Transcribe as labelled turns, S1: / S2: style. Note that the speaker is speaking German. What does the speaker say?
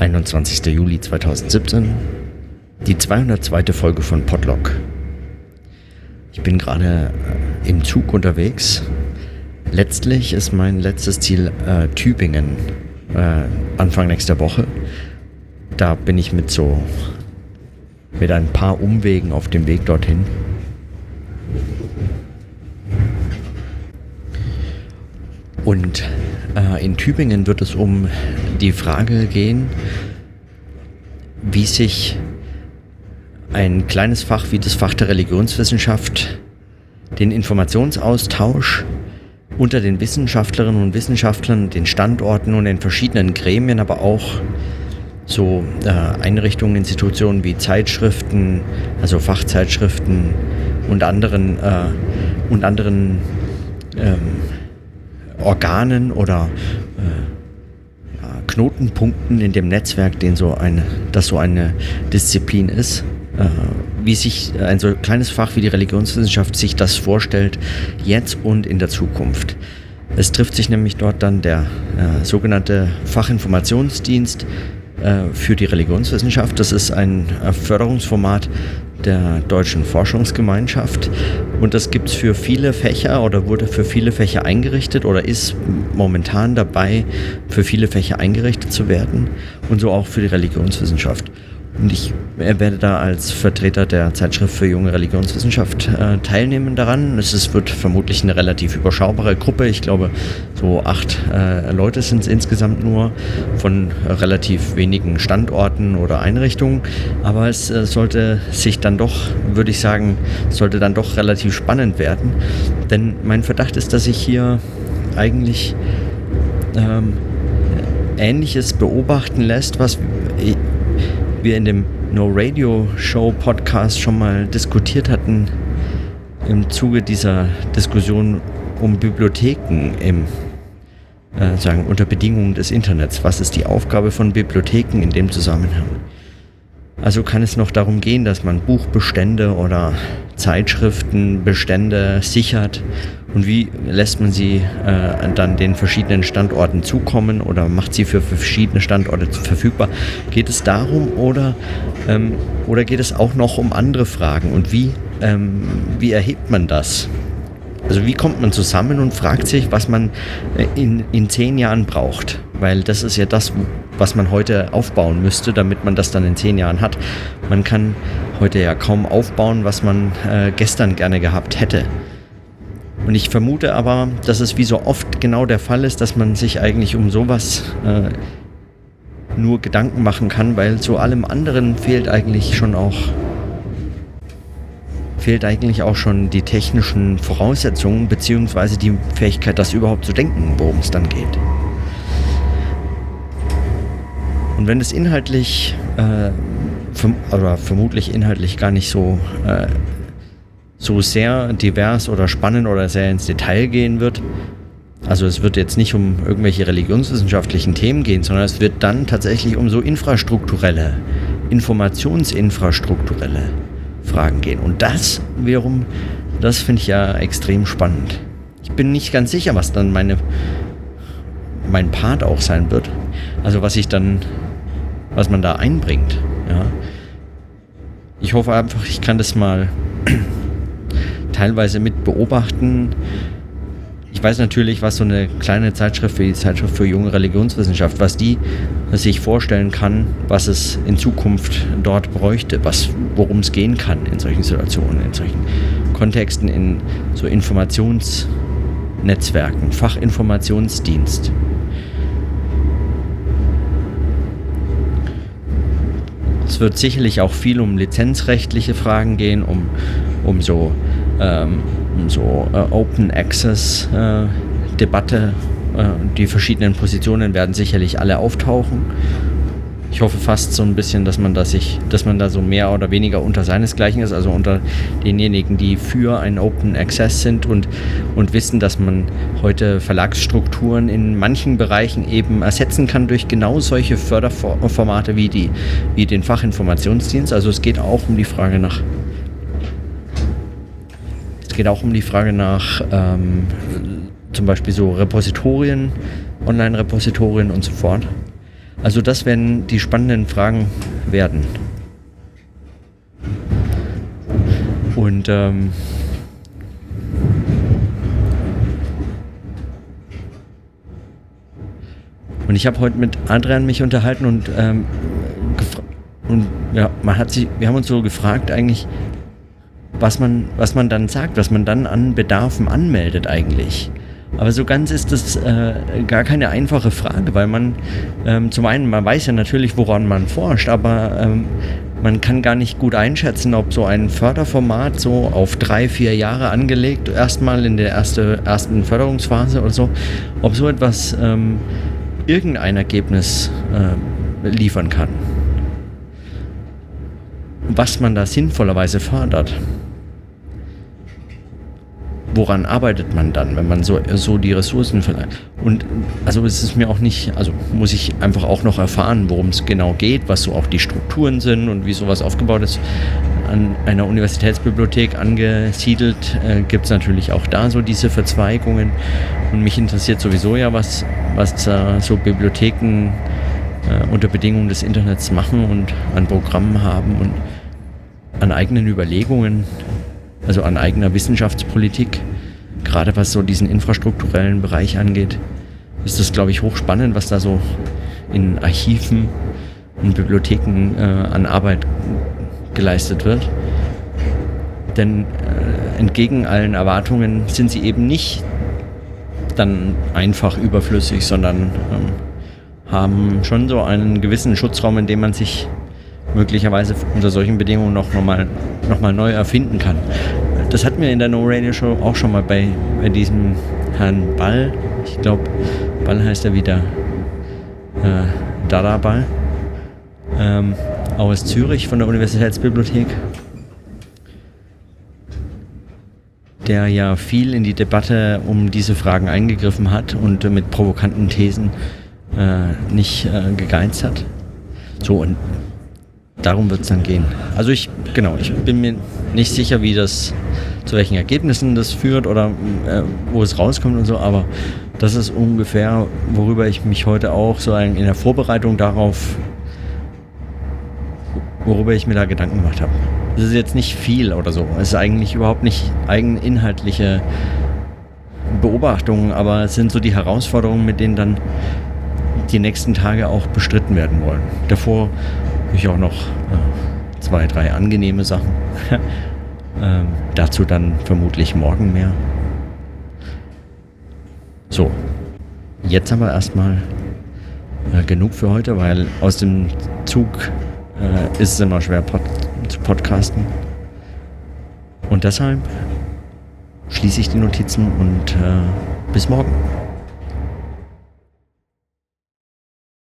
S1: 21. Juli 2017, die 202. Folge von Podlock. Ich bin gerade äh, im Zug unterwegs. Letztlich ist mein letztes Ziel äh, Tübingen, äh, Anfang nächster Woche. Da bin ich mit so, mit ein paar Umwegen auf dem Weg dorthin. Und in Tübingen wird es um die Frage gehen, wie sich ein kleines Fach wie das Fach der Religionswissenschaft den Informationsaustausch unter den Wissenschaftlerinnen und Wissenschaftlern, den Standorten und den verschiedenen Gremien, aber auch so äh, Einrichtungen, Institutionen wie Zeitschriften, also Fachzeitschriften und anderen, äh, und anderen ähm, Organen oder äh, Knotenpunkten in dem Netzwerk, den so eine, das so eine Disziplin ist, äh, wie sich ein so kleines Fach wie die Religionswissenschaft sich das vorstellt, jetzt und in der Zukunft. Es trifft sich nämlich dort dann der äh, sogenannte Fachinformationsdienst äh, für die Religionswissenschaft. Das ist ein äh, Förderungsformat der Deutschen Forschungsgemeinschaft und das gibt es für viele Fächer oder wurde für viele Fächer eingerichtet oder ist momentan dabei, für viele Fächer eingerichtet zu werden und so auch für die Religionswissenschaft. Und ich werde da als Vertreter der Zeitschrift für junge Religionswissenschaft äh, teilnehmen daran. Es ist, wird vermutlich eine relativ überschaubare Gruppe. Ich glaube, so acht äh, Leute sind es insgesamt nur von relativ wenigen Standorten oder Einrichtungen. Aber es äh, sollte sich dann doch, würde ich sagen, sollte dann doch relativ spannend werden. Denn mein Verdacht ist, dass ich hier eigentlich ähm, Ähnliches beobachten lässt, was wir in dem No Radio Show Podcast schon mal diskutiert hatten im Zuge dieser Diskussion um Bibliotheken im äh, sagen unter Bedingungen des Internets. Was ist die Aufgabe von Bibliotheken in dem Zusammenhang? Also kann es noch darum gehen, dass man Buchbestände oder Zeitschriftenbestände sichert und wie lässt man sie äh, dann den verschiedenen Standorten zukommen oder macht sie für verschiedene Standorte verfügbar? Geht es darum oder, ähm, oder geht es auch noch um andere Fragen und wie, ähm, wie erhebt man das? Also wie kommt man zusammen und fragt sich, was man äh, in, in zehn Jahren braucht? Weil das ist ja das, was man heute aufbauen müsste, damit man das dann in zehn Jahren hat. Man kann heute ja kaum aufbauen, was man äh, gestern gerne gehabt hätte. Und ich vermute aber, dass es wie so oft genau der Fall ist, dass man sich eigentlich um sowas äh, nur Gedanken machen kann, weil zu allem anderen fehlt eigentlich schon auch fehlt eigentlich auch schon die technischen Voraussetzungen beziehungsweise die Fähigkeit, das überhaupt zu denken, worum es dann geht. Und wenn es inhaltlich, äh, verm oder vermutlich inhaltlich gar nicht so, äh, so sehr divers oder spannend oder sehr ins Detail gehen wird, also es wird jetzt nicht um irgendwelche religionswissenschaftlichen Themen gehen, sondern es wird dann tatsächlich um so infrastrukturelle, informationsinfrastrukturelle Fragen gehen. Und das wiederum, das finde ich ja extrem spannend. Ich bin nicht ganz sicher, was dann meine, mein Part auch sein wird. Also was ich dann, was man da einbringt. Ja. Ich hoffe einfach, ich kann das mal teilweise mit beobachten, ich weiß natürlich, was so eine kleine Zeitschrift wie die Zeitschrift für junge Religionswissenschaft, was die sich vorstellen kann, was es in Zukunft dort bräuchte, worum es gehen kann in solchen Situationen, in solchen Kontexten, in so Informationsnetzwerken, Fachinformationsdienst. Es wird sicherlich auch viel um lizenzrechtliche Fragen gehen, um, um so ähm, so äh, Open Access äh, Debatte. Äh, die verschiedenen Positionen werden sicherlich alle auftauchen. Ich hoffe fast so ein bisschen, dass man da sich, dass man da so mehr oder weniger unter seinesgleichen ist, also unter denjenigen, die für ein Open Access sind und, und wissen, dass man heute Verlagsstrukturen in manchen Bereichen eben ersetzen kann durch genau solche Förderformate wie die, wie den Fachinformationsdienst. Also es geht auch um die Frage nach geht auch um die Frage nach ähm, zum Beispiel so Repositorien, Online-Repositorien und so fort. Also das werden die spannenden Fragen werden. Und ähm, und ich habe heute mit Adrian mich unterhalten und ähm, und ja, man hat sich, wir haben uns so gefragt eigentlich, was man, was man dann sagt, was man dann an Bedarfen anmeldet eigentlich. Aber so ganz ist das äh, gar keine einfache Frage, weil man ähm, zum einen, man weiß ja natürlich, woran man forscht, aber ähm, man kann gar nicht gut einschätzen, ob so ein Förderformat so auf drei, vier Jahre angelegt, erstmal in der erste, ersten Förderungsphase oder so, ob so etwas ähm, irgendein Ergebnis äh, liefern kann. Was man da sinnvollerweise fördert woran arbeitet man dann, wenn man so, so die Ressourcen verleiht? Und also es mir auch nicht, also muss ich einfach auch noch erfahren, worum es genau geht, was so auch die Strukturen sind und wie sowas aufgebaut ist. An einer Universitätsbibliothek angesiedelt äh, gibt es natürlich auch da so diese Verzweigungen. Und mich interessiert sowieso ja, was, was äh, so Bibliotheken äh, unter Bedingungen des Internets machen und an Programmen haben und an eigenen Überlegungen also an eigener Wissenschaftspolitik, gerade was so diesen infrastrukturellen Bereich angeht, ist das, glaube ich, hochspannend, was da so in Archiven und Bibliotheken äh, an Arbeit geleistet wird. Denn äh, entgegen allen Erwartungen sind sie eben nicht dann einfach überflüssig, sondern ähm, haben schon so einen gewissen Schutzraum, in dem man sich möglicherweise unter solchen Bedingungen noch, noch, mal, noch mal neu erfinden kann. Das hatten wir in der No Radio Show auch schon mal bei, bei diesem Herrn Ball. Ich glaube, Ball heißt er wieder äh, Dada Ball. Ähm, aus Zürich von der Universitätsbibliothek. Der ja viel in die Debatte um diese Fragen eingegriffen hat und mit provokanten Thesen äh, nicht äh, gegeizt hat. So, und darum wird es dann gehen. Also ich, genau, ich bin mir nicht sicher, wie das, zu welchen Ergebnissen das führt oder äh, wo es rauskommt und so, aber das ist ungefähr, worüber ich mich heute auch so in der Vorbereitung darauf, worüber ich mir da Gedanken gemacht habe. Das ist jetzt nicht viel oder so. Es ist eigentlich überhaupt nicht eigeninhaltliche Beobachtungen, aber es sind so die Herausforderungen, mit denen dann die nächsten Tage auch bestritten werden wollen. Davor ich auch noch äh, zwei, drei angenehme Sachen. ähm, dazu dann vermutlich morgen mehr. So, jetzt aber erstmal äh, genug für heute, weil aus dem Zug äh, ist es immer schwer pod zu podcasten. Und deshalb schließe ich die Notizen und äh, bis morgen.